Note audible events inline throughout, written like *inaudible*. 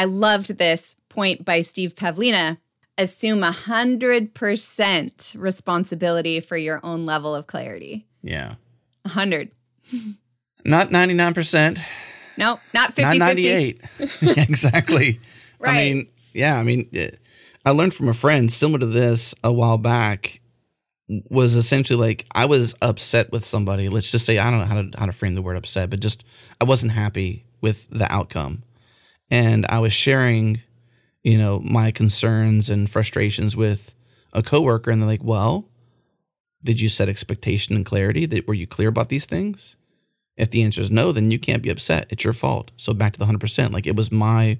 I loved this point by Steve Pavlina assume 100% responsibility for your own level of clarity. Yeah. 100. Not 99%. No, not 50 Not 98. *laughs* exactly. Right. I mean, yeah, I mean, eh, I learned from a friend similar to this a while back was essentially like I was upset with somebody. Let's just say I don't know how to how to frame the word upset, but just I wasn't happy with the outcome. And I was sharing, you know, my concerns and frustrations with a coworker and they're like, "Well, did you set expectation and clarity? That were you clear about these things?" If the answer is no, then you can't be upset. It's your fault. So back to the 100%. Like it was my it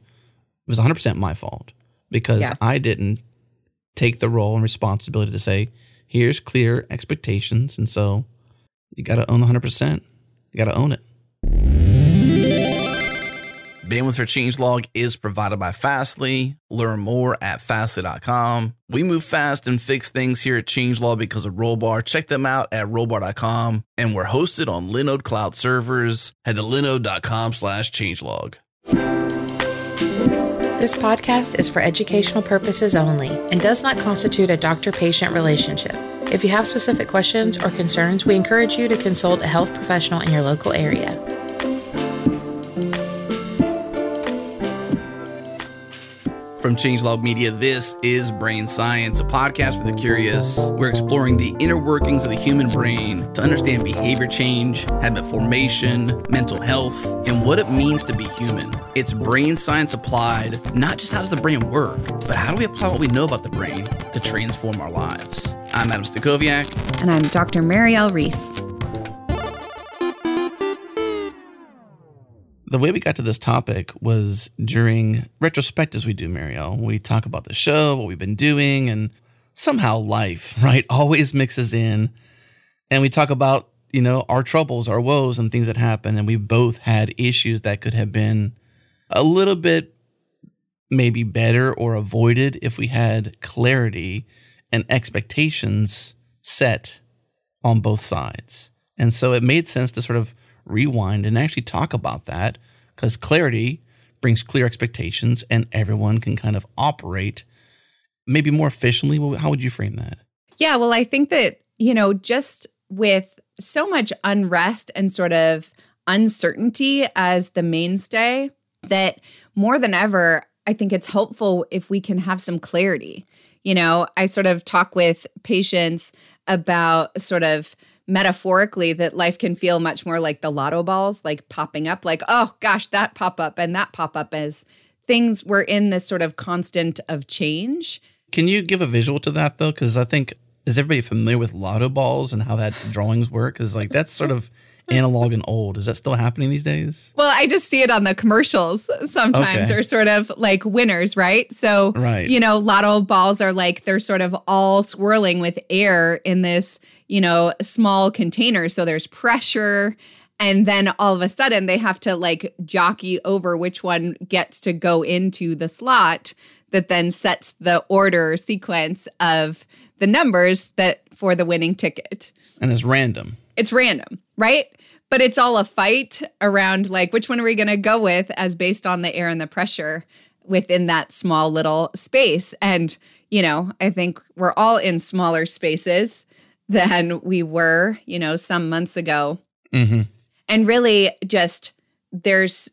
was 100% my fault because Yeah. I didn't take the role and responsibility to say, here's clear expectations. And so you got to own the 100%. You got to own it. Bandwidth for Changelog is provided by Fastly. Learn more at fastly.com. We move fast and fix things here at Changelog because of Rollbar. Check them out at rollbar.com. And we're hosted on Linode Cloud servers. Head to linode.com slash changelog. This podcast is for educational purposes only and does not constitute a doctor patient relationship. If you have specific questions or concerns, we encourage you to consult a health professional in your local area. From Changelog Media, this is Brain Science, a podcast for the curious. We're exploring the inner workings of the human brain to understand behavior change, habit formation, mental health, and what it means to be human. It's brain science applied, not just how does the brain work, but how do we apply what we know about the brain to transform our lives. I'm Adam Stacoviak. And I'm Dr. Mireille Reece. The way we got to this topic was during retrospect, as we do, Mireille. We talk about the show, what we've been doing, and somehow life, *laughs* right, always mixes in. And we talk about, you know, our troubles, our woes, and things that happen. And we both had issues that could have been a little bit maybe better or avoided if we had clarity and expectations set on both sides. And so it made sense to sort of rewind and actually talk about that because clarity brings clear expectations and everyone can kind of operate maybe more efficiently. How would you frame that? Yeah, well, I think that, you know, just with so much unrest and sort of uncertainty as the mainstay, that more than ever, I think it's helpful if we can have some clarity. You know, I sort of talk with patients about sort of metaphorically that life can feel much more like the lotto balls, like popping up, like, oh gosh, that pop up and that pop up as things were in this sort of constant of change. Can you give a visual to that though? Because I think is everybody familiar with lotto balls and how that drawings work? Because like that's sort of analog and old. Is that still happening these days? Well, I just see it on the commercials sometimes, Okay. or sort of like winners, right? So, Right. you know, lotto balls are like they're sort of all swirling with air in this, you know, small container. So there's pressure. And then all of a sudden they have to like jockey over which one gets to go into the slot that then sets the order sequence of the numbers that for the winning ticket And it's random. it's random, right? But it's all a fight around like which one are we going to go with as based on the air and the pressure within that small little space. And, you know, I think we're all in smaller spaces than we were, you know, some months ago. Mm-hmm. And really just there's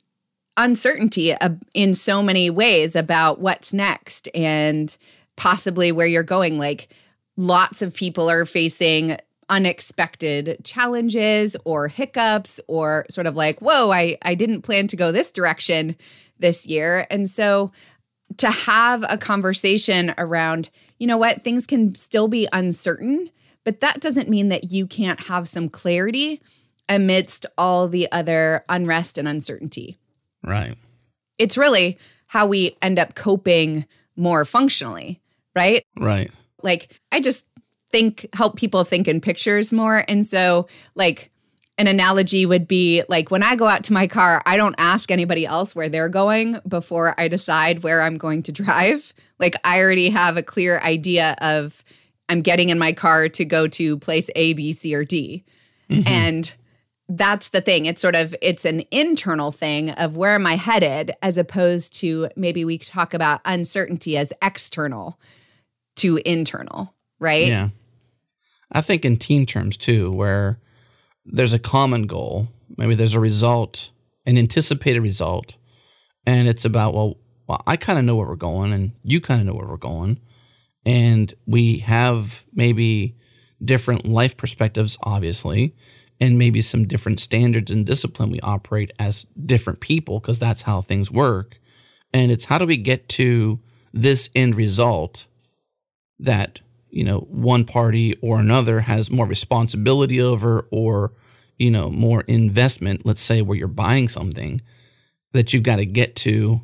uncertainty in so many ways about what's next and possibly where you're going. Like lots of people are facing unexpected challenges or hiccups or sort of like, whoa, I, I didn't plan to go this direction this year. And so to have a conversation around, you know what, things can still be uncertain, but that doesn't mean that you can't have some clarity amidst all the other unrest and uncertainty. Right. It's really how we end up coping more functionally, right? Right. Like, I just think, help people think in pictures more. And so, like, an analogy would be like when I go out to my car, I don't ask anybody else where they're going before I decide where I'm going to drive. Like, I already have a clear idea of I'm getting in my car to go to place A, B, C, or D. Mm-hmm. And that's the thing. It's sort of it's an internal thing of where am I headed as opposed to maybe we talk about uncertainty as external to internal, right? Yeah. I think in team terms too, where there's a common goal, maybe there's a result, an anticipated result, and it's about, well, well I kind of know where we're going and you kind of know where we're going. And we have maybe different life perspectives, obviously and maybe some different standards and discipline we operate as different people because that's how things work. And it's how do we get to this end result that, you know, one party or another has more responsibility over or, you know, more investment, let's say where you're buying something that you've got to get to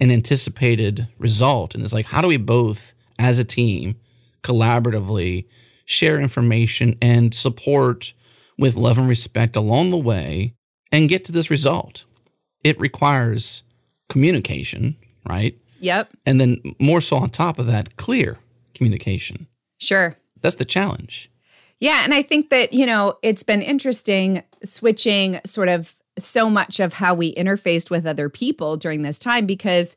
an anticipated result. And it's like, how do we both as a team collaboratively share information and support with love and respect along the way and get to this result. It requires communication, right? Yep. And then more so on top of that, clear communication. Sure. That's the challenge. Yeah. And I think that, you know, it's been interesting switching sort of so much of how we interfaced with other people during this time because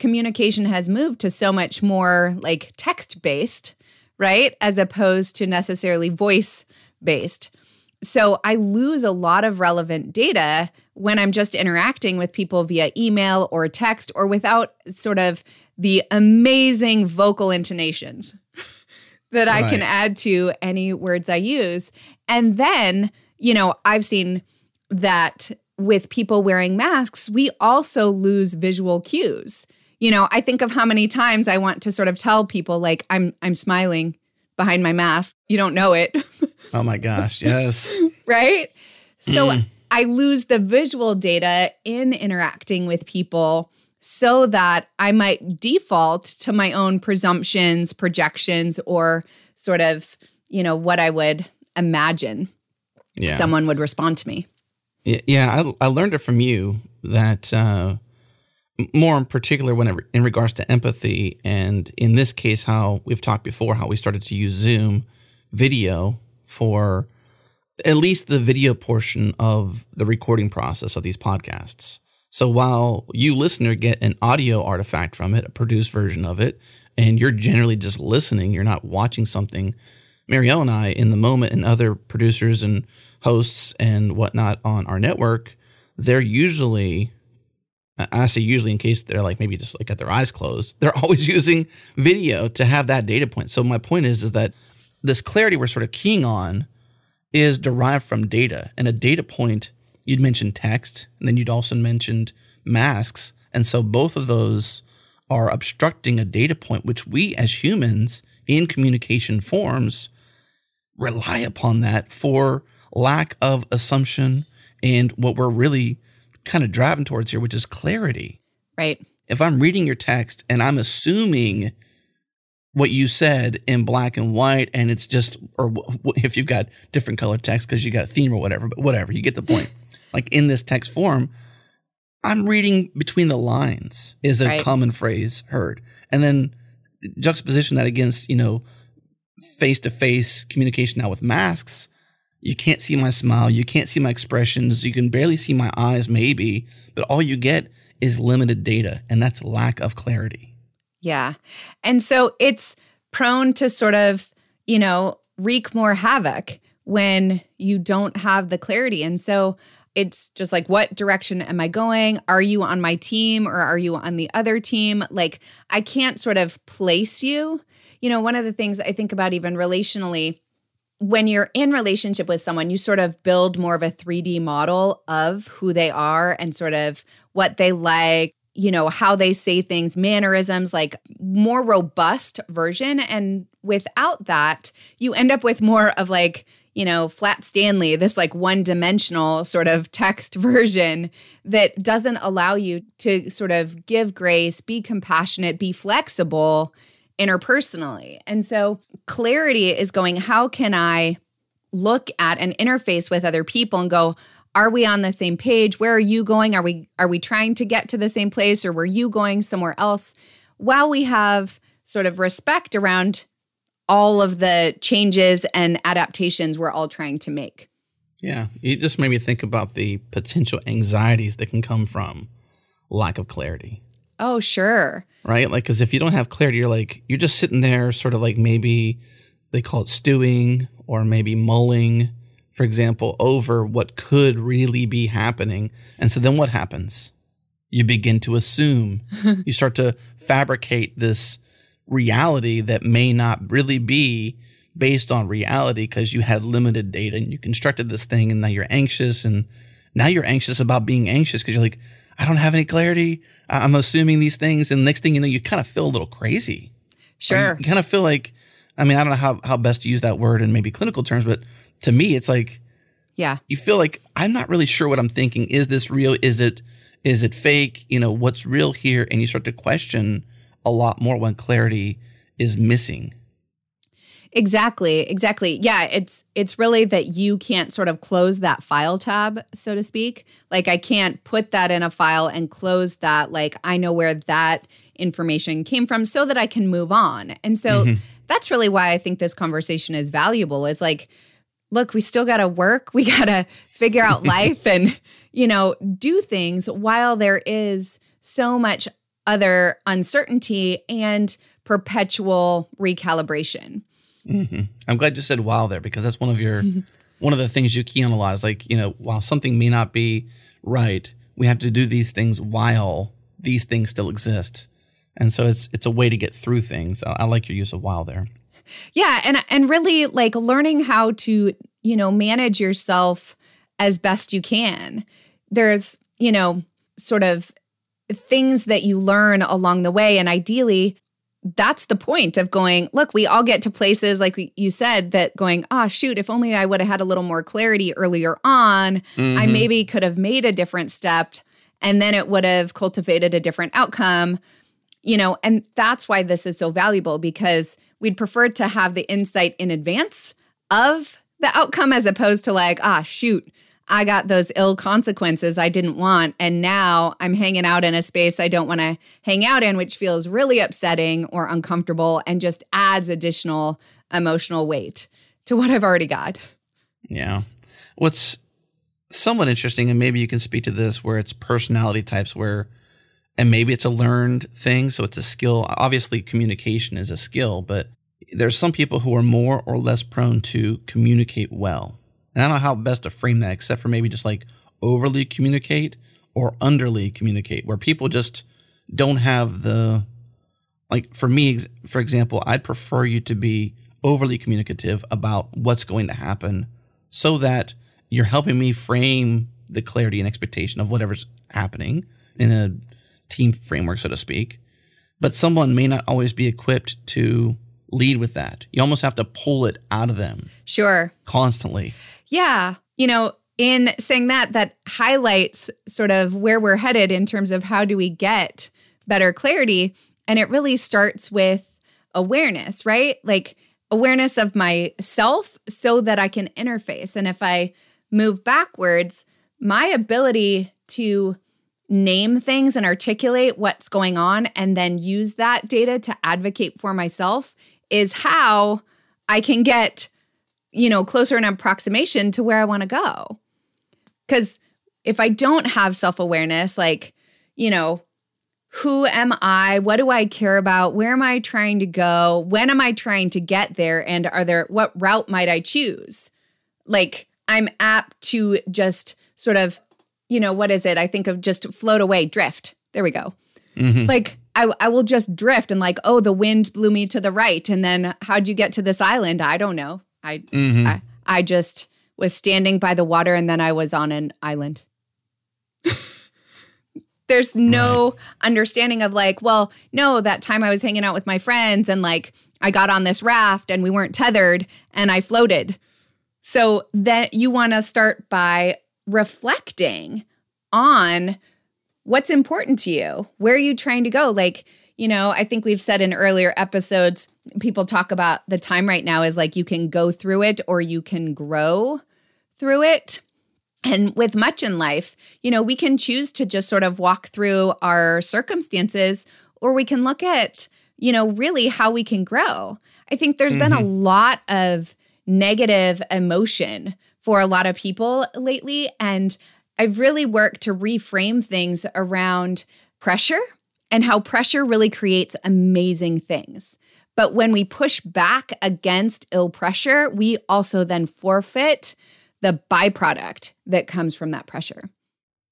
communication has moved to so much more like text based, right? As opposed to necessarily voice based. So I lose a lot of relevant data when I'm just interacting with people via email or text or without sort of the amazing vocal intonations *laughs* that I can add to any words I use. And then, you know, I've seen that with people wearing masks, we also lose visual cues. You know, I think of how many times I want to sort of tell people like I'm I'm smiling behind my mask. You don't know it. *laughs* Oh my gosh, yes. right? So mm. I lose the visual data in interacting with people so that I might default to my own presumptions, projections, or sort of, you know, what I would imagine yeah. someone would respond to me. Yeah, I, I learned it from you that uh, more in particular when in regards to empathy, and in this case, how we've talked before, how we started to use Zoom video for at least the video portion of the recording process of these podcasts. So while you listener get an audio artifact from it, a produced version of it, and you're generally just listening, you're not watching something. Mireille and I, in the moment, and other producers and hosts and whatnot on our network, they're usually, I say usually in case they're like maybe just like got their eyes closed, they're *laughs* always using video to have that data point. So my point is, is that this clarity we're sort of keying on is derived from data. And a data point, you'd mentioned text, and then you'd also mentioned masks. And so both of those are obstructing a data point, which we as humans in communication forms rely upon that for lack of assumption and what we're really kind of driving towards here, which is clarity. Right. If I'm reading your text and I'm assuming what you said in black and white and it's just or if you've got different color text because you got a theme or whatever but whatever you get the point *laughs* like in this text form i'm reading between the lines is a right. common phrase heard and then juxtaposition that against you know face-to-face communication now with masks you can't see my smile you can't see my expressions you can barely see my eyes maybe but all you get is limited data and that's lack of clarity yeah. And so it's prone to sort of, you know, wreak more havoc when you don't have the clarity. And so it's just like, what direction am I going? Are you on my team or are you on the other team? Like, I can't sort of place you. You know, one of the things I think about even relationally, when you're in relationship with someone, you sort of build more of a 3D model of who they are and sort of what they like, you know, how they say things, mannerisms, like more robust version. And without that, you end up with more of like, you know, Flat Stanley, this like one dimensional sort of text *laughs* version that doesn't allow you to sort of give grace, be compassionate, be flexible interpersonally. And so clarity is going, how can I look at and interface with other people and go, are we on the same page where are you going are we are we trying to get to the same place or were you going somewhere else while we have sort of respect around all of the changes and adaptations we're all trying to make Yeah. You just made me think about the potential anxieties that can come from lack of clarity. Oh, sure. Right? Like, because if you don't have clarity, you're like, you're just sitting there, sort of like maybe they call it stewing or maybe mulling, for example, over what could really be happening. And so then what happens? You begin to assume, *laughs* you start to fabricate this reality that may not really be based on reality because you had limited data and you constructed this thing and now you're anxious and now you're anxious about being anxious because you're like, I don't have any clarity. I'm assuming these things. And next thing you know, you kind of feel a little crazy. Sure. You kind of feel like, I mean, I don't know how, how best to use that word in maybe clinical terms, but to me, it's like, yeah. You feel like I'm not really sure what I'm thinking. Is this real? Is it is it fake? You know, what's real here? And you start to question a lot more when clarity is missing. Exactly, exactly. Yeah, it's it's really that you can't sort of close that file tab, so to speak. Like I can't put that in a file and close that like I know where that information came from so that I can move on. And so mm-hmm. that's really why I think this conversation is valuable. It's like look, we still got to work. We got to figure out *laughs* life and, you know, do things while there is so much other uncertainty and perpetual recalibration. Mm-hmm. I'm glad you said "while" there because that's one of your *laughs* one of the things you key analyze. Like you know, while something may not be right, we have to do these things while these things still exist, and so it's it's a way to get through things. I, I like your use of "while" there. Yeah, and and really like learning how to you know manage yourself as best you can. There's you know sort of things that you learn along the way, and ideally that's the point of going, look, we all get to places like you said that going, ah, oh, shoot, if only I would have had a little more clarity earlier on, mm-hmm. I maybe could have made a different step and then it would have cultivated a different outcome. You know, and that's why this is so valuable because we'd prefer to have the insight in advance of the outcome as opposed to like, ah, shoot, I got those ill consequences I didn't want. And now I'm hanging out in a space I don't want to hang out in, which feels really upsetting or uncomfortable and just adds additional emotional weight to what I've already got. Yeah. What's somewhat interesting, and maybe you can speak to this where it's personality types where, and maybe it's a learned thing. So it's a skill. Obviously, communication is a skill, but there's some people who are more or less prone to communicate well. And I don't know how best to frame that except for maybe just like overly communicate or underly communicate, where people just don't have the, like for me, for example, I'd prefer you to be overly communicative about what's going to happen so that you're helping me frame the clarity and expectation of whatever's happening in a team framework, so to speak. But someone may not always be equipped to lead with that. You almost have to pull it out of them. Sure. Constantly. Yeah. You know, in saying that, that highlights sort of where we're headed in terms of how do we get better clarity. And it really starts with awareness, right? Like awareness of myself so that I can interface. And if I move backwards, my ability to name things and articulate what's going on and then use that data to advocate for myself is how I can get you know, closer an approximation to where I want to go. Because if I don't have self awareness, like, you know, who am I? What do I care about? Where am I trying to go? When am I trying to get there? And are there, what route might I choose? Like, I'm apt to just sort of, you know, what is it? I think of just float away, drift. There we go. Mm-hmm. Like, I, I will just drift and like, oh, the wind blew me to the right. And then how'd you get to this island? I don't know. I, mm-hmm. I I just was standing by the water and then I was on an island. *laughs* There's no right. understanding of like, well, no, that time I was hanging out with my friends and like I got on this raft and we weren't tethered and I floated. So that you want to start by reflecting on what's important to you. Where are you trying to go? Like, you know, I think we've said in earlier episodes, people talk about the time right now is like you can go through it or you can grow through it. And with much in life, you know, we can choose to just sort of walk through our circumstances or we can look at, you know, really how we can grow. I think there's mm-hmm. been a mm-hmm. lot of negative emotion for a lot of people lately. And I've really worked to reframe things around pressure and how pressure really creates amazing things. But when we push back against ill pressure, we also then forfeit the byproduct that comes from that pressure.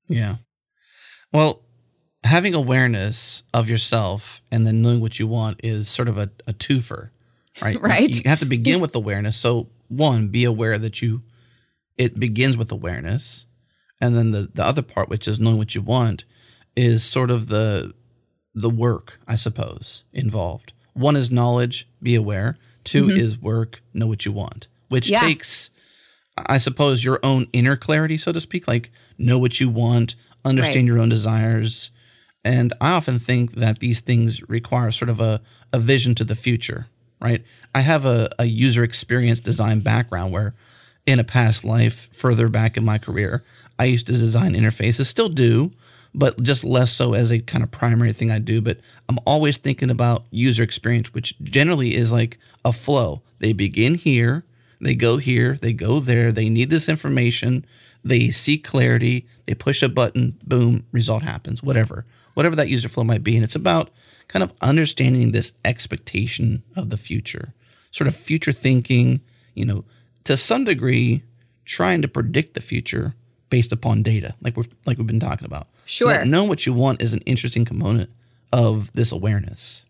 Yeah. Well, having awareness of yourself and then knowing what you want is sort of a, a twofer, right? Right. You have to begin *laughs* with awareness. So, one, be aware that you, it begins with awareness. And then the, the other part, which is knowing what you want, is sort of the the work, I suppose, involved. One is knowledge, be aware. 2 mm-hmm. is work, know what you want, which yeah. takes, I suppose, your own inner clarity, so to speak, like know what you want, understand right. your own desires. And I often think that these things require sort of a, a vision to the future, right? I have a, a user experience design background where in a past life, further back in my career, I used to design interfaces, still do, but just less so as a kind of primary thing I do. But I'm always thinking about user experience, which generally is like a flow. They begin here, they go here, they go there, they need this information, they see clarity, they push a button, boom, result happens, whatever, whatever that user flow might be. And it's about kind of understanding this expectation of the future, sort of future thinking, you know, to some degree, trying to predict the future based upon data, like we've like we've been talking about. Sure. So know what you want is an interesting component of this awareness.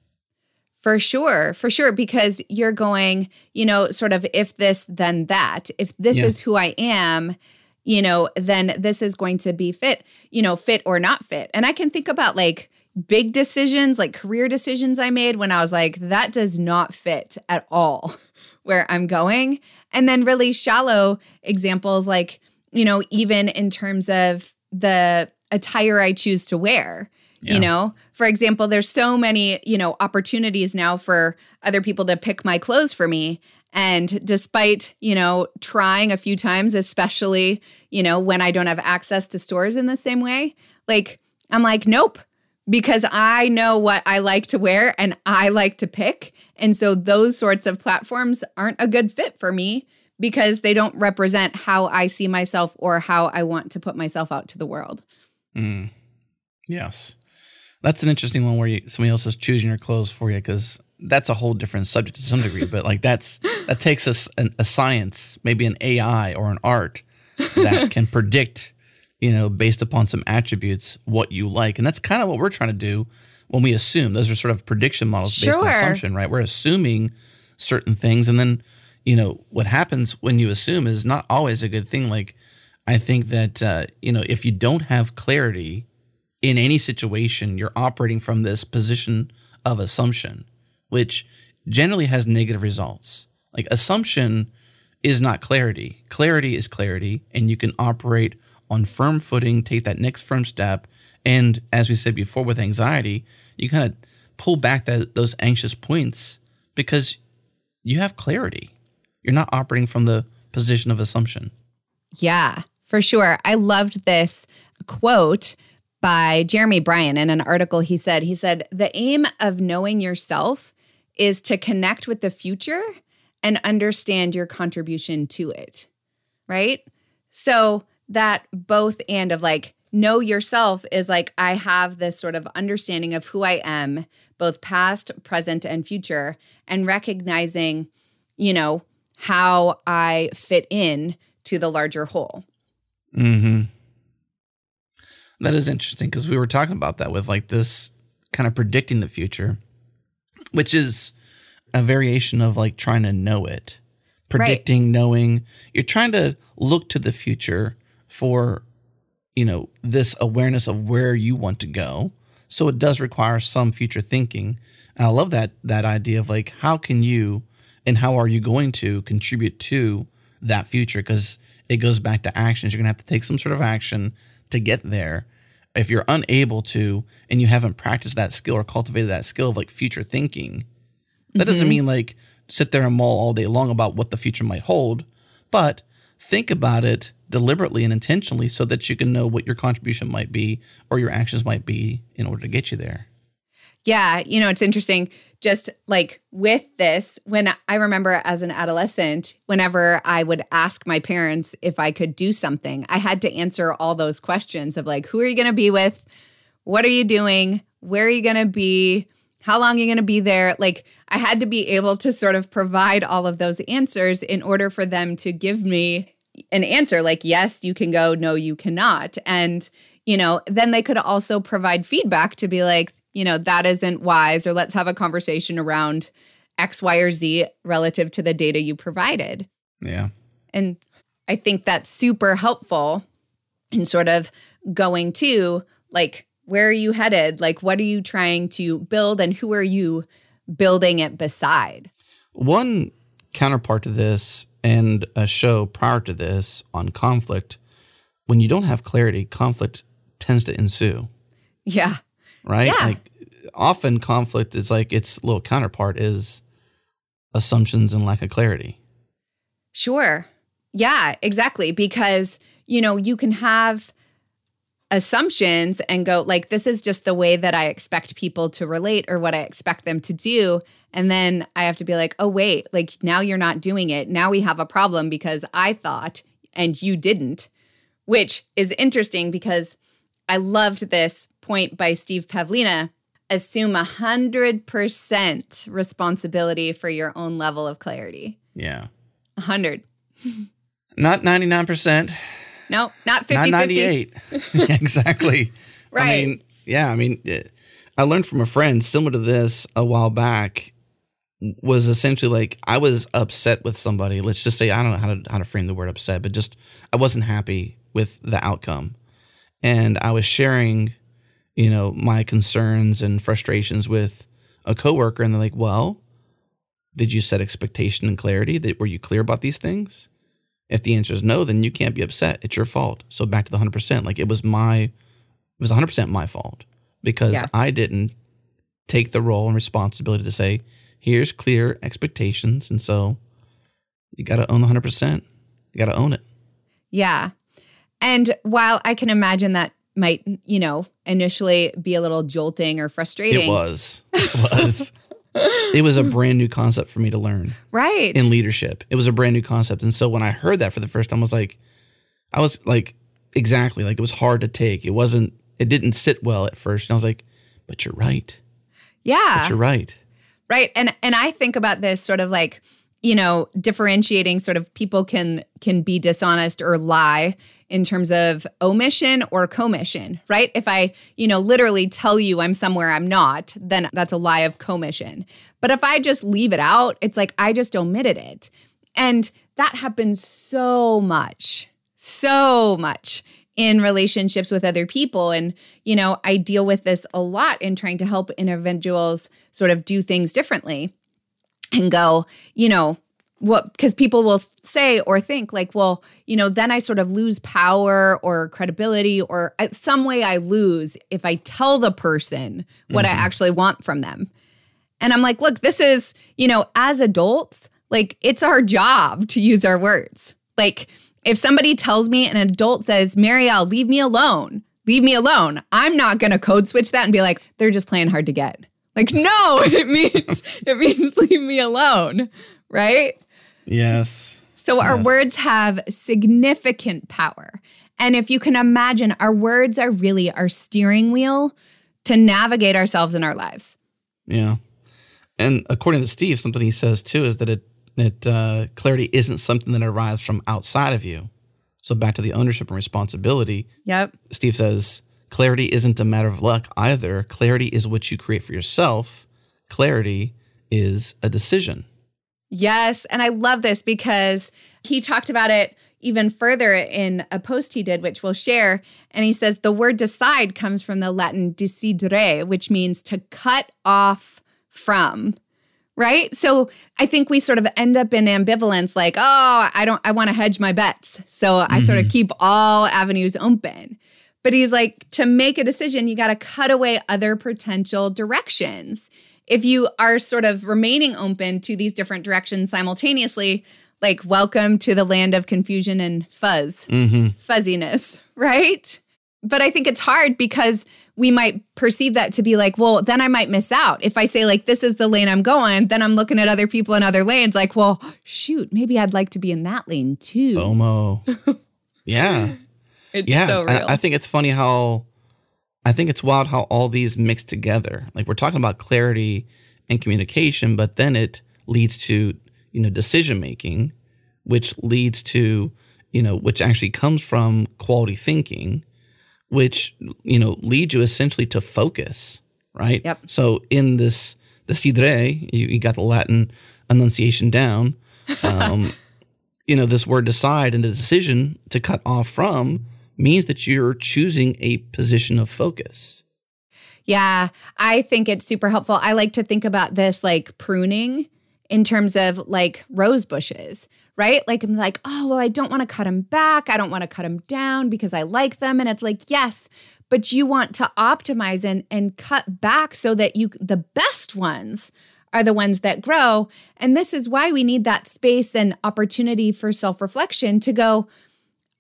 For sure, for sure, because you're going, you know, sort of if this, then that. If this yeah. is who I am, you know, then this is going to be fit, you know, fit or not fit. And I can think about like big decisions, like career decisions I made when I was like, that does not fit at all *laughs* where I'm going. And then really shallow examples like, you know, even in terms of the attire I choose to wear. Yeah. You know, for example, there's so many, you know, opportunities now for other people to pick my clothes for me. And despite, you know, trying a few times, especially, you know, when I don't have access to stores in the same way, like, I'm like, nope, because I know what I like to wear and I like to pick. And so those sorts of platforms aren't a good fit for me because they don't represent how I see myself or how I want to put myself out to the world. Mm. Yes. That's an interesting one where you, somebody else is choosing your clothes for you because that's a whole different subject to some degree. but like that's *laughs* that takes us a, a science, maybe an AI or an art that can *laughs* predict, you know, based upon some attributes what you like, and that's kind of what we're trying to do when we assume. Those are sort of prediction models based on assumption, right? We're assuming certain things, and then you know, what happens when you assume is not always a good thing. Like, I think that, uh, you know, if you don't have clarity in any situation, you're operating from this position of assumption, which generally has negative results. Like, assumption is not clarity. Clarity is clarity, and you can operate on firm footing, take that next firm step. And as we said before with anxiety, you kind of pull back that, those anxious points because you have clarity. You're not operating from the position of assumption. Yeah, for sure. I loved this quote by Jeremy Bryan in an article he said. He said, The aim of knowing yourself is to connect with the future and understand your contribution to it. Right. So that both and of like, know yourself is like, I have this sort of understanding of who I am, both past, present, and future, and recognizing, you know, how I fit in to the larger whole. Hmm. That is interesting because we were talking about that with like this kind of predicting the future, which is a variation of like trying to know it, predicting, right. knowing. You're trying to look to the future for, you know, this awareness of where you want to go. So it does require some future thinking. And I love that that idea of like how can you and how are you going to contribute to that future because it goes back to actions. You're going to have to take some sort of action to get there. If you're unable to and you haven't practiced that skill or cultivated that skill of like future thinking that mm-hmm. doesn't mean like sit there and mull all day long about what the future might hold but think about it deliberately and intentionally so that you can know what your contribution might be or your actions might be in order to get you there Yeah, you know, it's interesting. Just like with this, when I remember as an adolescent, whenever I would ask my parents if I could do something, I had to answer all those questions of like, who are you going to be with? What are you doing? Where are you going to be? How long are you going to be there? Like, I had to be able to sort of provide all of those answers in order for them to give me an answer like, yes, you can go, no, you cannot. And, you know, then they could also provide feedback to be like, you know, that isn't wise, or let's have a conversation around X, Y, or Z relative to the data you provided. Yeah. And I think that's super helpful in sort of going to like, where are you headed? Like, what are you trying to build and who are you building it beside? One counterpart to this and a show prior to this on conflict, when you don't have clarity, conflict tends to ensue. Yeah. Right? Yeah. Like often conflict is like its little counterpart is assumptions and lack of clarity. Sure. Yeah, exactly. Because, you know, you can have assumptions and go, like, this is just the way that I expect people to relate or what I expect them to do. And then I have to be like, oh, wait, like now you're not doing it. Now we have a problem because I thought and you didn't, which is interesting because I loved this point by Steve Pavlina assume 100% responsibility for your own level of clarity. Yeah. 100. Not 99%. No, not 50 not 98. *laughs* exactly. I Right. mean, yeah, I mean, it, I learned from a friend similar to this a while back was essentially like I was upset with somebody. Let's just say I don't know how to how to frame the word upset, but just I wasn't happy with the outcome. And I was sharing, you know, my concerns and frustrations with a coworker and they're like, "Well, did you set expectation and clarity? That were you clear about these things?" If the answer is no, then you can't be upset. It's your fault. So back to the 100%. Like it was my it was 100% my fault because Yeah. I didn't take the role and responsibility to say, here's clear expectations. And so you got to own the 100%. You got to own it. Yeah. And while I can imagine that might, you know, initially be a little jolting or frustrating. It was. It was. it was a brand new concept for me to learn Right. in leadership. It was a brand new concept. And so when I heard that for the first time, I was like, I was like, exactly. Like it was hard to take. It wasn't, it didn't sit well at first. And I was like, but you're right. yeah. But you're right. Right. And and I think about this sort of like, you know, differentiating sort of people can can be dishonest or lie in terms of omission or commission, right? If I, you know, literally tell you I'm somewhere I'm not, then that's a lie of commission. But if I just leave it out, it's like I just omitted it. And that happens so much. So much in relationships with other people. And, you know, I deal with this a lot in trying to help individuals sort of do things differently and go, you know, what, because people will say or think, like, well, you know, then I sort of lose power or credibility or uh, some way I lose if I tell the person what I actually want from them. And I'm like, look, this is, you know, as adults, like it's our job to use our words. Like if somebody tells me an adult says, Mireille, leave me alone, leave me alone, I'm not going to code switch that and be like, they're just playing hard to get. Like, no, *laughs* it means, it means leave me alone. Right. Yes. So our Yes. words have significant power. And if you can imagine, our words are really our steering wheel to navigate ourselves in our lives. Yeah. And according to Steve, something he says too is that it that uh, clarity isn't something that arrives from outside of you. So back to the ownership and responsibility, Yep. Steve says clarity isn't a matter of luck either. Clarity is what you create for yourself. Clarity is a decision. Yes. And I love this because he talked about it even further in a post he did, which we'll share. And he says the word decide comes from the Latin decidere, which means to cut off from. Right. So I think we sort of end up in ambivalence like, oh, I don't, I want to hedge my bets. So I sort of mm-hmm. keep all avenues open. But he's like, to make a decision, you got to cut away other potential directions. If you are sort of remaining open to these different directions simultaneously, like, welcome to the land of confusion and fuzz, Mm-hmm. fuzziness, *laughs* right? but I think it's hard because we might perceive that to be like, well, then I might miss out. If I say, like, this is the lane I'm going, then I'm looking at other people in other lanes, like, well, shoot, maybe I'd like to be in that lane too. FOMO. *laughs* yeah. It's yeah. so. I, I think it's funny how, I think it's wild how all these mix together. Like we're talking about clarity and communication, but then it leads to, you know, decision making, which leads to, you know, which actually comes from quality thinking which you know leads you essentially to focus, right? Yep. So in this decidere, you, you got the Latin enunciation down. *laughs* Um, you know, this word decide and the decision to cut off from means that you're choosing a position of focus. Yeah, I think it's super helpful. I like to think about this like pruning in terms of like rose bushes, right? Like I'm like, oh, well, I don't want to cut them back. I don't want to cut them down because I like them. And it's like, yes, but you want to optimize and and cut back so that you the best ones are the ones that grow. And this is why we need that space and opportunity for self-reflection to go,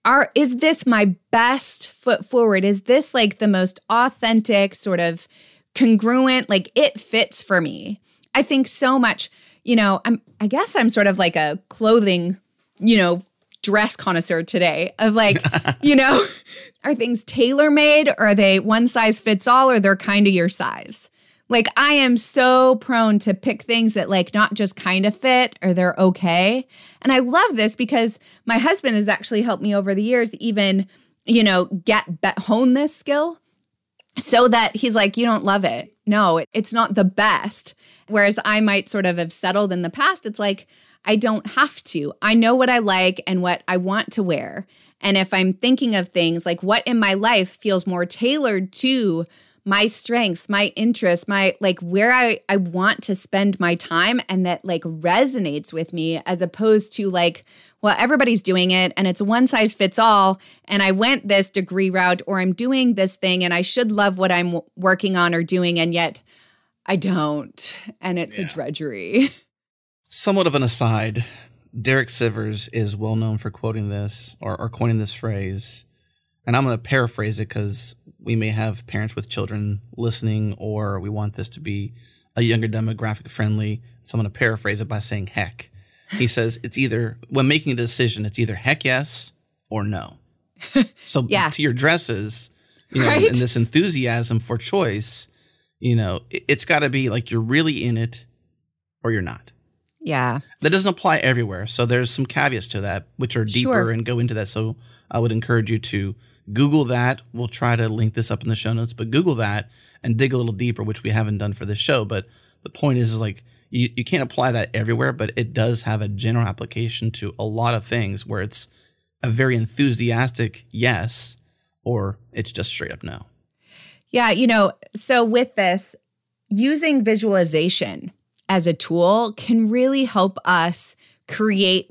are is this my best foot forward? Is this like the most authentic, sort of congruent, like it fits for me? I think so much you know, I'm I guess I'm sort of like a clothing, you know, dress connoisseur today of like, *laughs* you know, *laughs* are things tailor made or are they one size fits all or they're kind of your size? Like I am so prone to pick things that like not just kind of fit or they're okay. And I love this because my husband has actually helped me over the years even, you know, get hone this skill so that he's like you don't love it. No, it's not the best. Whereas I might sort of have settled in the past, it's like, I don't have to. I know what I like and what I want to wear. And if I'm thinking of things like what in my life feels more tailored to my strengths, my interests, my like where I, I want to spend my time and that like resonates with me as opposed to like, well, everybody's doing it and it's one size fits all. And I went this degree route or I'm doing this thing and I should love what I'm working on or doing. And yet I don't. And it's yeah. a drudgery. *laughs* Somewhat of an aside, Derek Sivers is well known for quoting this or, or coining this phrase. And I'm going to paraphrase it because we may have parents with children listening, or we want this to be a younger demographic friendly. So I'm going to paraphrase it by saying heck. He *laughs* says it's either, when making a decision, it's either heck yes or no. *laughs* So yeah. to your dresses, you know, right? and this enthusiasm for choice, you know, it's got to be like you're really in it or you're not. Yeah. That doesn't apply everywhere. So there's some caveats to that, which are deeper sure. and go into that. So I would encourage you to Google that. We'll try to link this up in the show notes, but Google that and dig a little deeper, which we haven't done for this show. But the point is, is like you, you can't apply that everywhere, but it does have a general application to a lot of things where it's a very enthusiastic yes, or it's just straight up no. Yeah, you know, so with this, using visualization as a tool can really help us create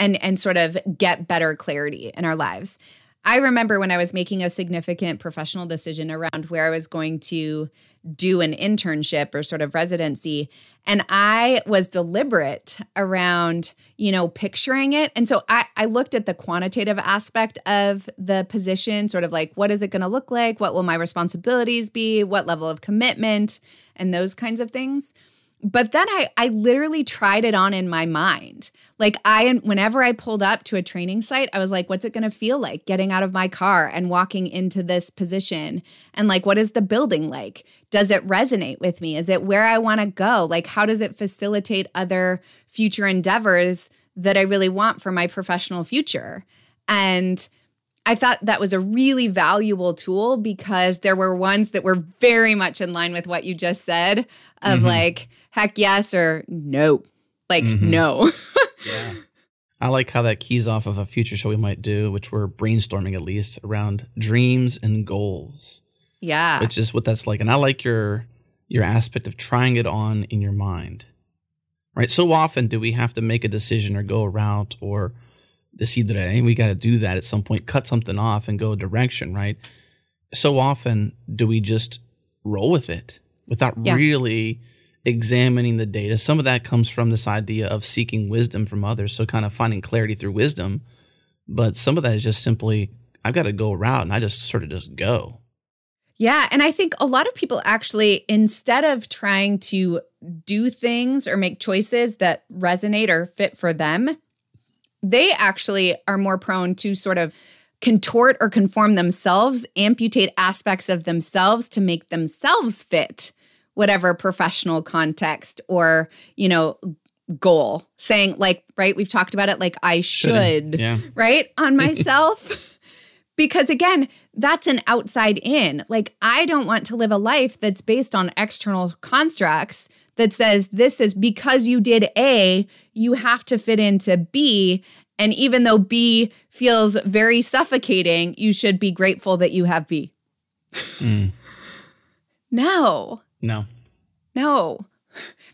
and and sort of get better clarity in our lives. I remember when I was making a significant professional decision around where I was going to do an internship or sort of residency and I was deliberate around, you know, picturing it. And so I, I looked at the quantitative aspect of the position, sort of like what is it going to look like? What will my responsibilities be? What level of commitment and those kinds of things but then I I literally tried it on in my mind. Like I whenever I pulled up to a training site, I was like what's it going to feel like getting out of my car and walking into this position? And like what is the building like? Does it resonate with me? Is it where I want to go? Like how does it facilitate other future endeavors that I really want for my professional future? And I thought that was a really valuable tool because there were ones that were very much in line with what you just said of mm-hmm. like heck yes or no. Like, mm-hmm. no. *laughs* yeah. I like how that keys off of a future show we might do, which we're brainstorming at least around dreams and goals. Yeah. Which is what that's like. And I like your your aspect of trying it on in your mind. Right? So often do we have to make a decision or go a route or decidere. We got to do that at some point, cut something off and go a direction, right? So often do we just roll with it without yeah. really examining the data. Some of that comes from this idea of seeking wisdom from others, so kind of finding clarity through wisdom. But some of that is just simply I've got to go around and I just sort of just go. Yeah. And I think a lot of people actually, instead of trying to do things or make choices that resonate or fit for them, they actually are more prone to sort of contort or conform themselves, amputate aspects of themselves to make themselves fit whatever professional context or, you know, goal. Saying like, right, we've talked about it like I should, Yeah. right, on *laughs* myself. because again, that's an outside in. Like I don't want to live a life that's based on external constructs that says this is because you did A, you have to fit into B and even though B feels very suffocating, you should be grateful that you have B. Mm. *laughs* No, No. no.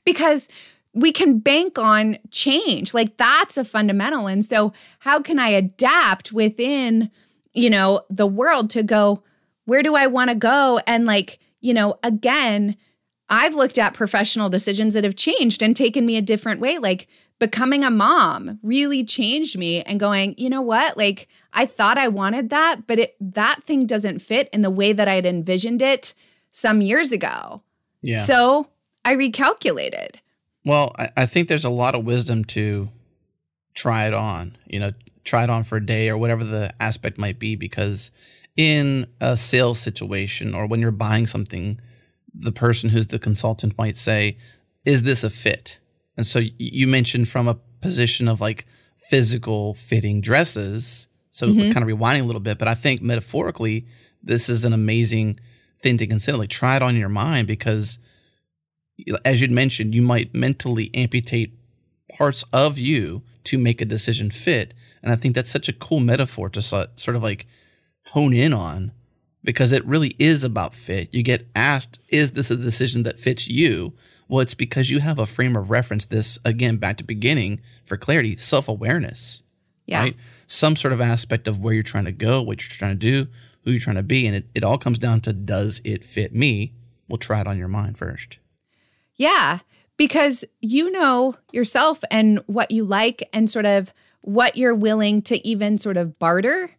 Because we can bank on change. Like that's a fundamental. And so, how can I adapt within, you know, the world to go, where do I want to go? And like, you know, again, I've looked at professional decisions that have changed and taken me a different way. Like, becoming a mom really changed me and going, you know what? Like I thought I wanted that, but it that thing doesn't fit in the way that I had envisioned it some years ago. Yeah. So I recalculated. Well, I, I think there's a lot of wisdom to try it on, you know, try it on for a day or whatever the aspect might be, because in a sales situation or when you're buying something, the person who's the consultant might say, Is this a fit? And so you mentioned from a position of like physical fitting dresses. So Mhm. kind of rewinding a little bit, but I think metaphorically, this is an amazing thing to consider. Like try it on your mind because as you'd mentioned, you might mentally amputate parts of you to make a decision fit. And I think that's such a cool metaphor to sort of like hone in on because it really is about fit. You get asked, is this a decision that fits you? Well, it's because you have a frame of reference. This, again, back to beginning for clarity, self awareness, Yeah. right? Some sort of aspect of where you're trying to go, what you're trying to do, who you're trying to be. And it, it all comes down to does it fit me? We'll try it on your mind first. Yeah, because you know yourself and what you like and sort of what you're willing to even sort of barter.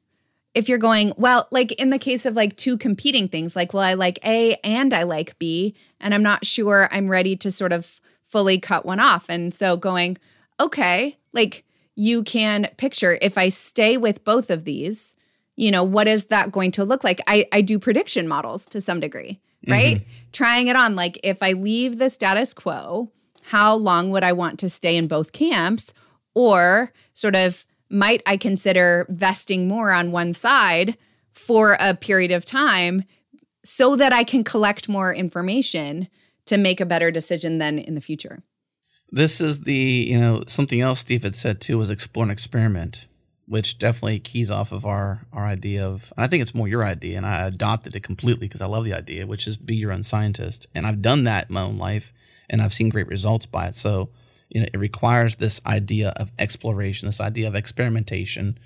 If you're going, well, like in the case of like two competing things, like, well, I like A and I like B, and I'm not sure I'm ready to sort of fully cut one off. And so going, okay, like you can picture if I stay with both of these, you know, what is that going to look like? I, I do prediction models to some degree, mm-hmm. right? Trying it on, like if I leave the status quo, how long would I want to stay in both camps? Or sort of might I consider vesting more on one side for a period of time so that I can collect more information to make a better decision then in the future? This is the, you know, something else Steve had said too was explore and experiment, which definitely keys off of our our idea of I think it's more your idea and I adopted it completely because I love the idea, which is be your own scientist. And I've done that in my own life and I've seen great results by it. So, you know, it requires this idea of exploration, this idea of experimentation.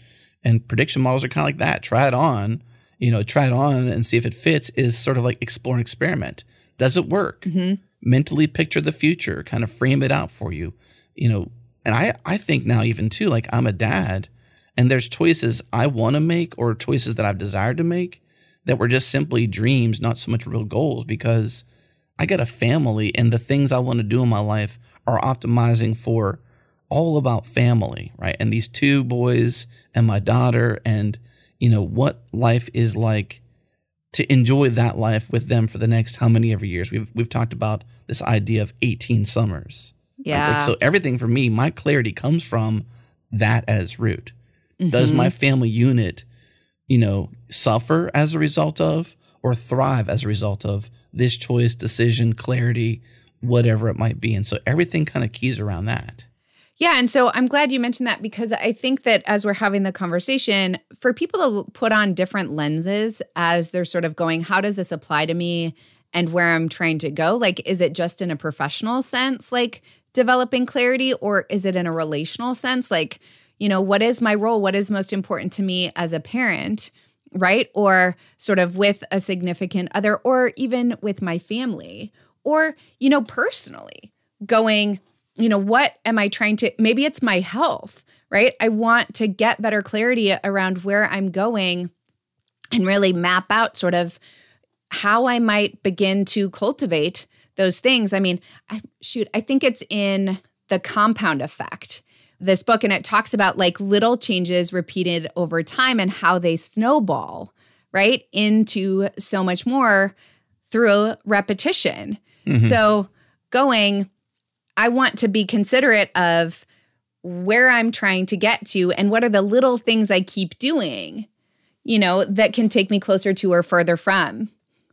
And prediction models are kind of like that. Try it on, you know, try it on and see if it fits is sort of like explore and experiment. Does it work? Mm-hmm. mentally picture the future, kind of frame it out for you, you know. And I, I think now even too, like I'm a dad, and there's choices I want to make or choices that I've desired to make that were just simply dreams, not so much real goals, because I got a family, and the things I want to do in my life are optimizing for all about family, right? And these two boys and my daughter, and you know what life is like to enjoy that life with them for the next how many ever years. We've we've talked about this idea of 18 summers. right? Yeah. Like, so everything for me, my clarity comes from that at its root. Does my mm-hmm. family unit, you know, suffer as a result of or thrive as a result of this choice, decision, clarity, whatever it might be? And so everything kind of keys around that. Yeah. And so I'm glad you mentioned that because I think that as we're having the conversation, for people to put on different lenses as they're sort of going, how does this apply to me and where I'm trying to go? Like, is it just in a professional sense, like developing clarity, or is it in a relational sense? Like, you know, what is my role? What is most important to me as a parent? Right. Or sort of with a significant other, or even with my family, or, you know, personally going, you know, what am I trying to, maybe it's my health, right? I want to get better clarity around where I'm going and really map out sort of how I might begin to cultivate those things. I mean, I, shoot, I think it's in the compound effect, this book, and it talks about like little changes repeated over time and how they snowball, right, into so much more through repetition. Mm-hmm. So going, I want to be considerate of where I'm trying to get to and what are the little things I keep doing, you know, that can take me closer to or further from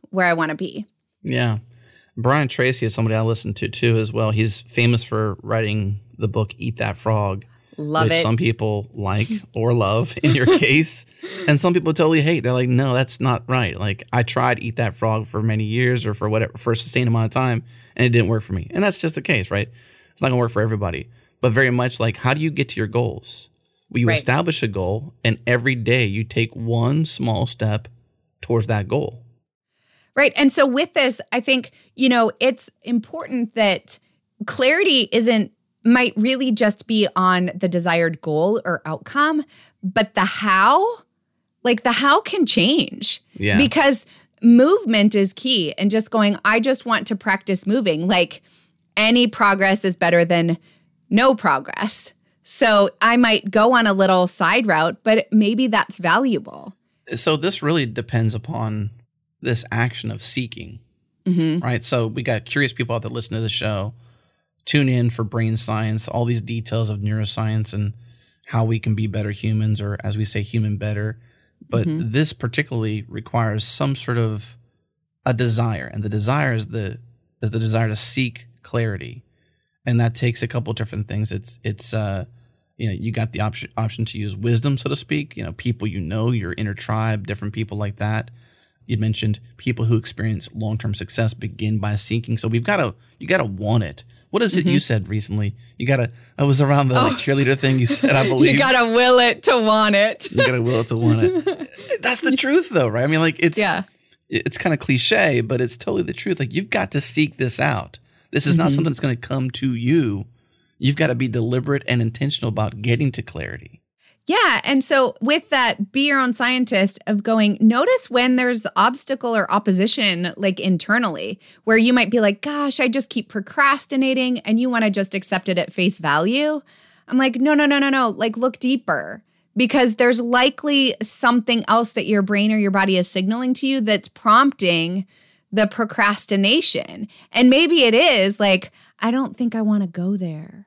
where I want to be. Yeah. Brian Tracy is somebody I listen to too as well. He's famous for writing the book Eat That Frog. Love which it. Some people like or love in your *laughs* case, and some people totally hate. They're like, "No, that's not right." Like I tried Eat That Frog for many years or for whatever for a sustained amount of time, and it didn't work for me. And that's just the case, right? It's not gonna work for everybody. But very much like, how do you get to your goals? Well, you right. establish a goal, and every day you take one small step towards that goal. Right. And so with this, I think, you know, it's important that clarity isn't might really just be on the desired goal or outcome, but the how, like the how can change. Yeah. Because movement is key and just going, I just want to practice moving. Like any progress is better than no progress. So I might go on a little side route, but maybe that's valuable. So this really depends upon this action of seeking, mm-hmm. right? So we got curious people out there listen to the show, tune in for brain science, all these details of neuroscience and how we can be better humans, or as we say, human better. But mm-hmm. this particularly requires some sort of a desire, and the desire is the is the desire to seek clarity, and that takes a couple different things. It's it's uh, you know you got the option option to use wisdom, so to speak. You know, people you know, your inner tribe, different people like that you mentioned people who experience long-term success begin by seeking. So we've got to you got to want it. What is it mm-hmm. you said recently? You got to. I was around the oh. like, cheerleader thing you said. I *laughs* believe you got to will it to want it. you got to will it to want it. *laughs* That's the truth, though, right? I mean, like it's yeah. It's kind of cliche, but it's totally the truth. Like you've got to seek this out. This is mm-hmm. not something that's going to come to you. You've got to be deliberate and intentional about getting to clarity. Yeah. And so, with that, be your own scientist of going, notice when there's obstacle or opposition, like internally, where you might be like, gosh, I just keep procrastinating and you want to just accept it at face value. I'm like, no, no, no, no, no. Like, look deeper because there's likely something else that your brain or your body is signaling to you that's prompting the procrastination. And maybe it is like, I don't think I want to go there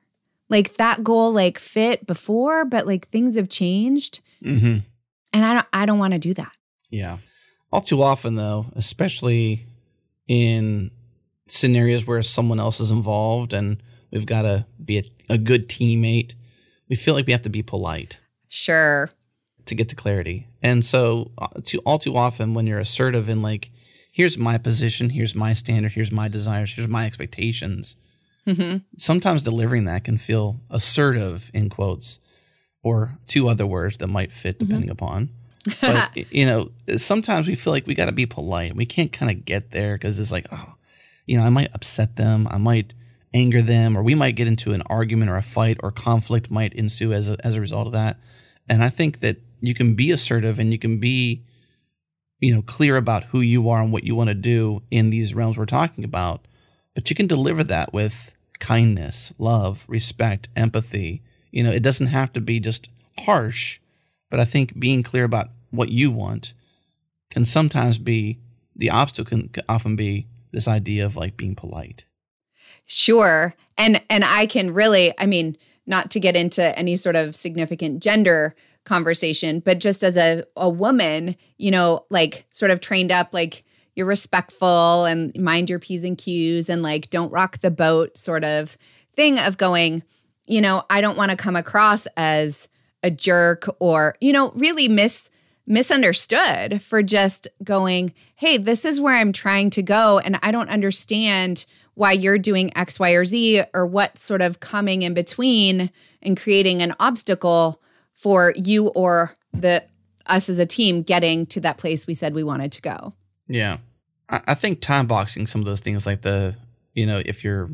like that goal like fit before, but like things have changed. Mm-hmm. And I don't I don't want to do that. Yeah. All too often though, especially in scenarios where someone else is involved and we've got to be a, a good teammate, we feel like we have to be polite. Sure. To get to clarity. And so uh, to all too often when you're assertive and like here's my position, here's my standard, here's my desires, here's my expectations Mm-hmm. Sometimes delivering that can feel assertive, in quotes, or two other words that might fit mm-hmm. depending mm-hmm. upon. But, *laughs* you know, sometimes we feel like we got to be polite. We can't kind of get there because it's like, oh, you know, I might upset them. I might anger them, or we might get into an argument or a fight or conflict might ensue as a, as a result of that. And I think that you can be assertive and you can be, you know, clear about who you are and what you want to do in these realms we're talking about but you can deliver that with kindness, love, respect, empathy. You know, it doesn't have to be just harsh, but I think being clear about what you want can sometimes be the obstacle can often be this idea of like being polite. Sure. And and I can really, I mean, not to get into any sort of significant gender conversation, but just as a, a woman, you know, like sort of trained up like you're respectful and mind your P's and Q's and like don't rock the boat sort of thing of going, you know, I don't want to come across as a jerk or, you know, really miss misunderstood for just going, hey, this is where I'm trying to go. And I don't understand why you're doing X, Y, or Z, or what's sort of coming in between and creating an obstacle for you or the us as a team getting to that place we said we wanted to go. Yeah. I, I think time boxing some of those things like the, you know, if you're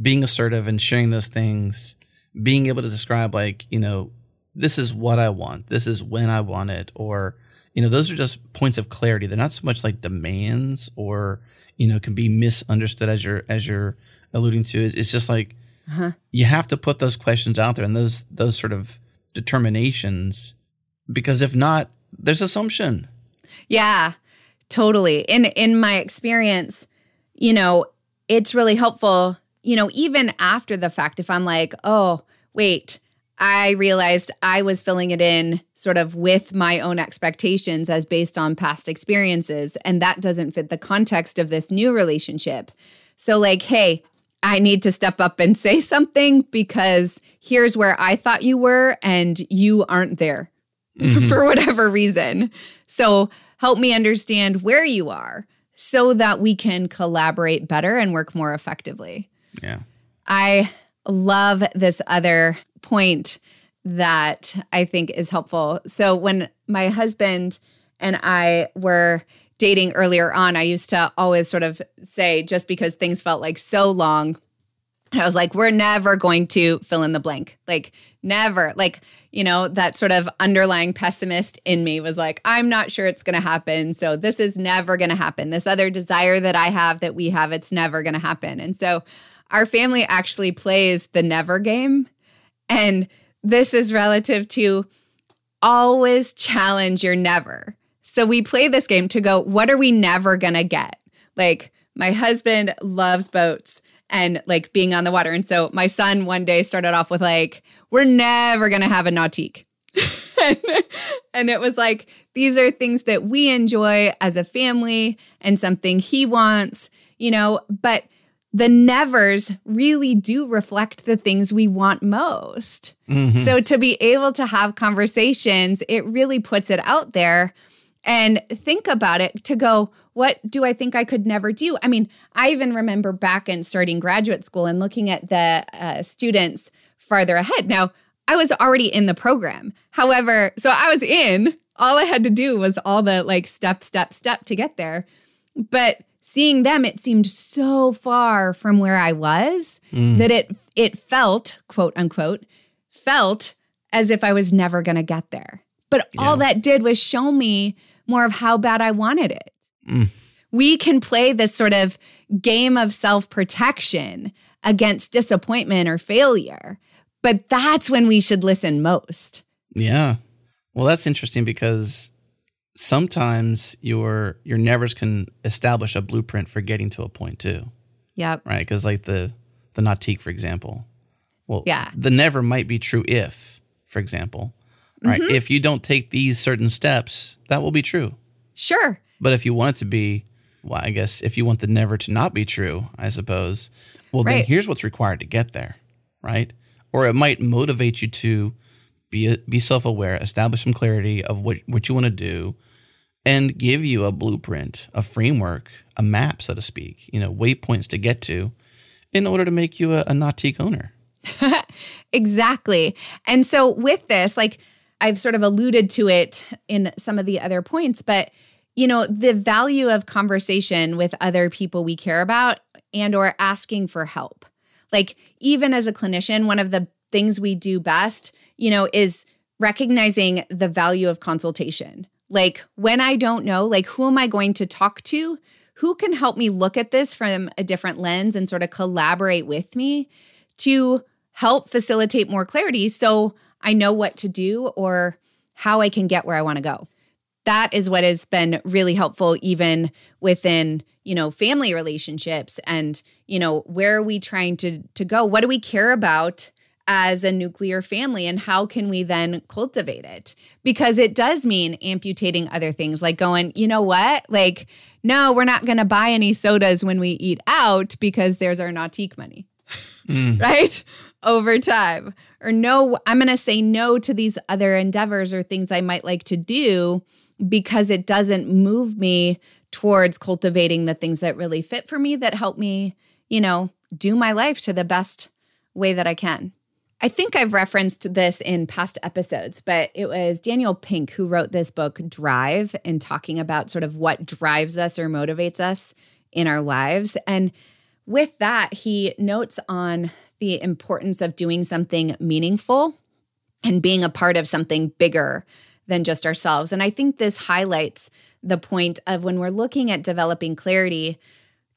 being assertive and sharing those things, being able to describe like, you know, this is what I want, this is when I want it, or You know, those are just points of clarity. They're not so much like demands or, you know, can be misunderstood as you're as you're alluding to. It's just like uh-huh. you have to put those questions out there and those those sort of determinations because if not, there's assumption. Yeah, totally. In in my experience, you know, it's really helpful, you know, even after the fact if I'm like, "Oh, wait, I realized I was filling it in sort of with my own expectations as based on past experiences. And that doesn't fit the context of this new relationship. So, like, hey, I need to step up and say *laughs* something because here's where I thought you were and you aren't there mm-hmm. *laughs* for whatever reason. So, help me understand where you are so that we can collaborate better and work more effectively. Yeah. I love this other point that I think is helpful. So when my husband and I were dating earlier on, I used to always sort of say, just because things felt like so long, I was like, we're never going to fill in the blank. Like, never. Like, you know, that sort of underlying pessimist in me was like, I'm not sure it's going to happen. So this is never going to happen. This other desire that I have that we have, it's never going to happen. And so our family actually plays the never game. And this is relative to always challenge your never. So we play this game to go, what are we never going to get? Like, my husband loves boats and like being on the water. And so my son one day started off with, like, we're never going to have a nautique. *laughs* and, and it was like, these are things that we enjoy as a family and something he wants, you know, but the nevers really do reflect the things we want most. Mm-hmm. So to be able to have conversations, it really puts it out there and think about it to go, what do I think I could never do? I mean, I even remember back in starting graduate school and looking at the uh, students farther ahead. Now, I was already in the program. However, so I was in, all I had to do was all the like step, step, step to get there. But seeing them it seemed so far from where i was mm. that it it felt quote unquote felt as if i was never going to get there but yeah. all that did was show me more of how bad i wanted it mm. we can play this sort of game of self-protection against disappointment or failure but that's when we should listen most yeah well that's interesting because sometimes your your nevers can establish a blueprint for getting to a point too. Yep. Right, because like the the nautique, for example. Well, yeah. The never might be true if, for example, right? Mm-hmm. If you don't take these certain steps, that will be true. Sure. But if you want it to be, well, I guess if you want the never to not be true, I suppose, well, right. then here's what's required to get there, right? Or it might motivate you to be be self aware, establish some clarity of what what you want to do, and give you a blueprint, a framework, a map, so to speak, you know, waypoints to get to in order to make you a, a nautique owner. *laughs* exactly. And so with this, like I've sort of alluded to it in some of the other points, but you know, the value of conversation with other people we care about and or asking for help. Like even as a clinician, one of the things we do best, you know, is recognizing the value of consultation like when I don't know, like who am I going to talk to? Who can help me look at this from a different lens and sort of collaborate with me to help facilitate more clarity so I know what to do or how I can get where I want to go. That is what has been really helpful even within, you know, family relationships and, you know, where are we trying to to go? What do we care about? as a nuclear family and how can we then cultivate it because it does mean amputating other things like going you know what like no we're not going to buy any sodas when we eat out because there's our nautique money *laughs* mm. right over time or no i'm going to say no to these other endeavors or things i might like to do because it doesn't move me towards cultivating the things that really fit for me that help me you know do my life to the best way that i can I think I've referenced this in past episodes, but it was Daniel Pink who wrote this book, Drive, and talking about sort of what drives us or motivates us in our lives. And with that, he notes on the importance of doing something meaningful and being a part of something bigger than just ourselves. And I think this highlights the point of when we're looking at developing clarity,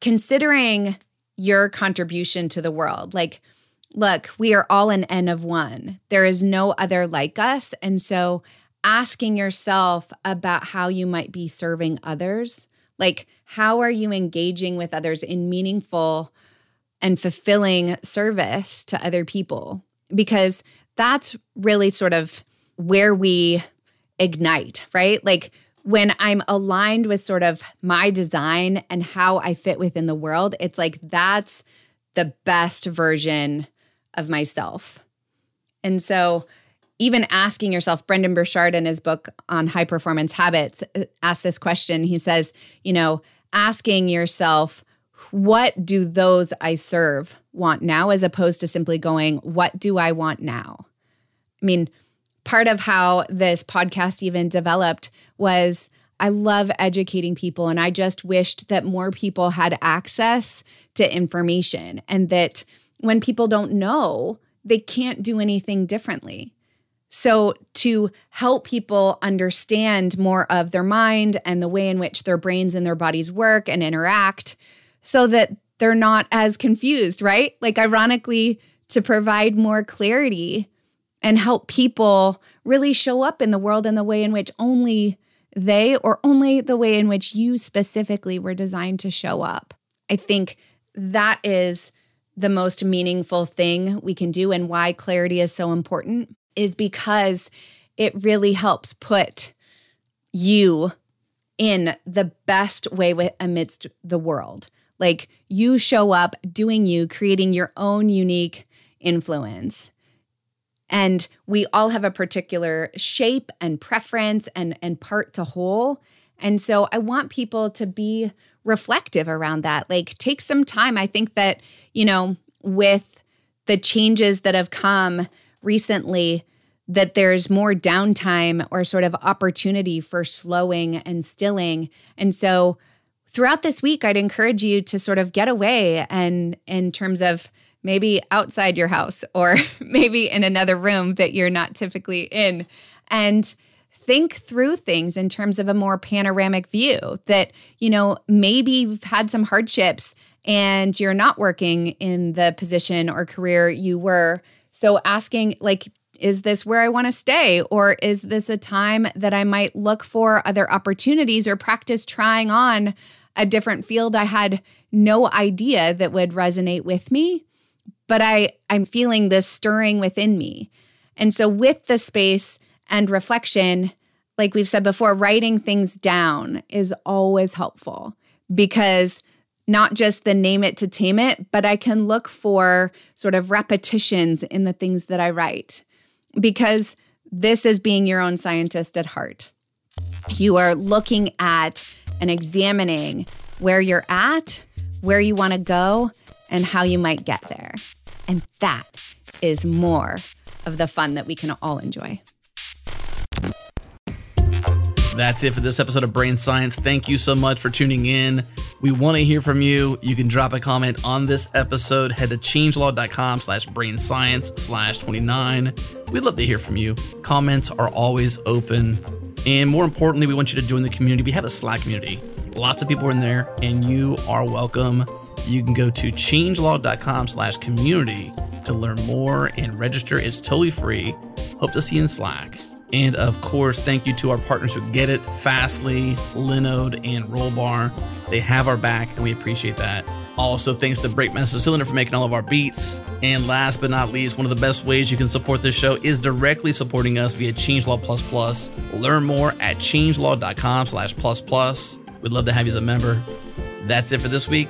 considering your contribution to the world. Like, look, we are all an N of one, there is no other like us. And so, asking yourself about how you might be serving others, like, how are you engaging with others in meaningful and fulfilling service to other people? Because that's really sort of where we ignite, right? Like, when I'm aligned with sort of my design and how I fit within the world, it's like that's the best version of myself. And so, even asking yourself, Brendon Burchard in his book on high performance habits uh, asks this question. He says, you know, asking yourself, what do those I serve want now, as opposed to simply going, what do I want now? I mean, part of how this podcast even developed was I love educating people, and I just wished that more people had access to information and that when people don't know, they can't do anything differently. So, to help people understand more of their mind and the way in which their brains and their bodies work and interact, so that they're not as confused, right? Like, ironically, to provide more clarity and help people really show up in the world in the way in which only they or only the way in which you specifically were designed to show up. I think that is the most meaningful thing we can do and why clarity is so important is because it really helps put you in the best way amidst the world. Like you show up doing you, creating your own unique influence and we all have a particular shape and preference and and part to whole. And so i want people to be reflective around that. Like take some time. I think that you know with the changes that have come recently that there's more downtime or sort of opportunity for slowing and stilling. And so throughout this week i'd encourage you to sort of get away and in terms of maybe outside your house or *laughs* maybe in another room that you're not typically in. And think through things in terms of a more panoramic view that, you know, maybe you've had some hardships and you're not working in the position or career you were. So asking, like, is this where I want to stay? Or is this a time that I might look for other opportunities or practice trying on a different field I had no idea that would resonate with me? But I I'm feeling this stirring within me. And so with the space and reflection, like we've said before, writing things down is always helpful because not just the name it to tame it, but I can look for sort of repetitions in the things that I write because this is being your own scientist at heart. You are looking at and examining where you're at, where you want to go, and how you might get there. And that is more of the fun that we can all enjoy. That's it for this episode of Brain Science. Thank you so much for tuning in. We want to hear from you. You can drop a comment on this episode. Head to changelog.com slash brain science slash 29. We'd love to hear from you. Comments are always open. And more importantly, we want you to join the community. We have a Slack community. Lots of people are in there, and you are welcome you can go to changelog.com slash community to learn more and register. It's totally free. Hope to see you in Slack. And of course, thank you to our partners who get it Fastly, Linode, and Rollbar. They have our back, and we appreciate that. Also, thanks to Breakmaster Cylinder for making all of our beats. And last but not least, one of the best ways you can support this show is directly supporting us via Changelog Plus Plus. Learn more at changelog.com slash plus plus. We'd love to have you as a member. That's it for this week.